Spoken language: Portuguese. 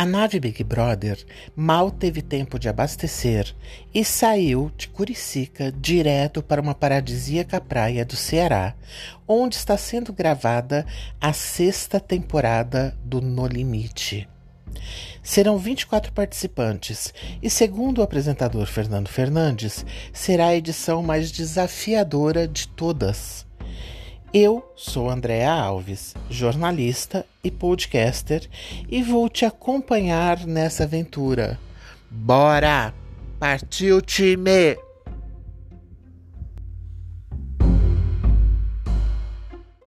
A nave Big Brother mal teve tempo de abastecer e saiu de Curicica direto para uma paradisíaca praia do Ceará, onde está sendo gravada a sexta temporada do No Limite. Serão 24 participantes e, segundo o apresentador Fernando Fernandes, será a edição mais desafiadora de todas. Eu sou Andréa Alves, jornalista e podcaster, e vou te acompanhar nessa aventura. Bora! Partiu, time!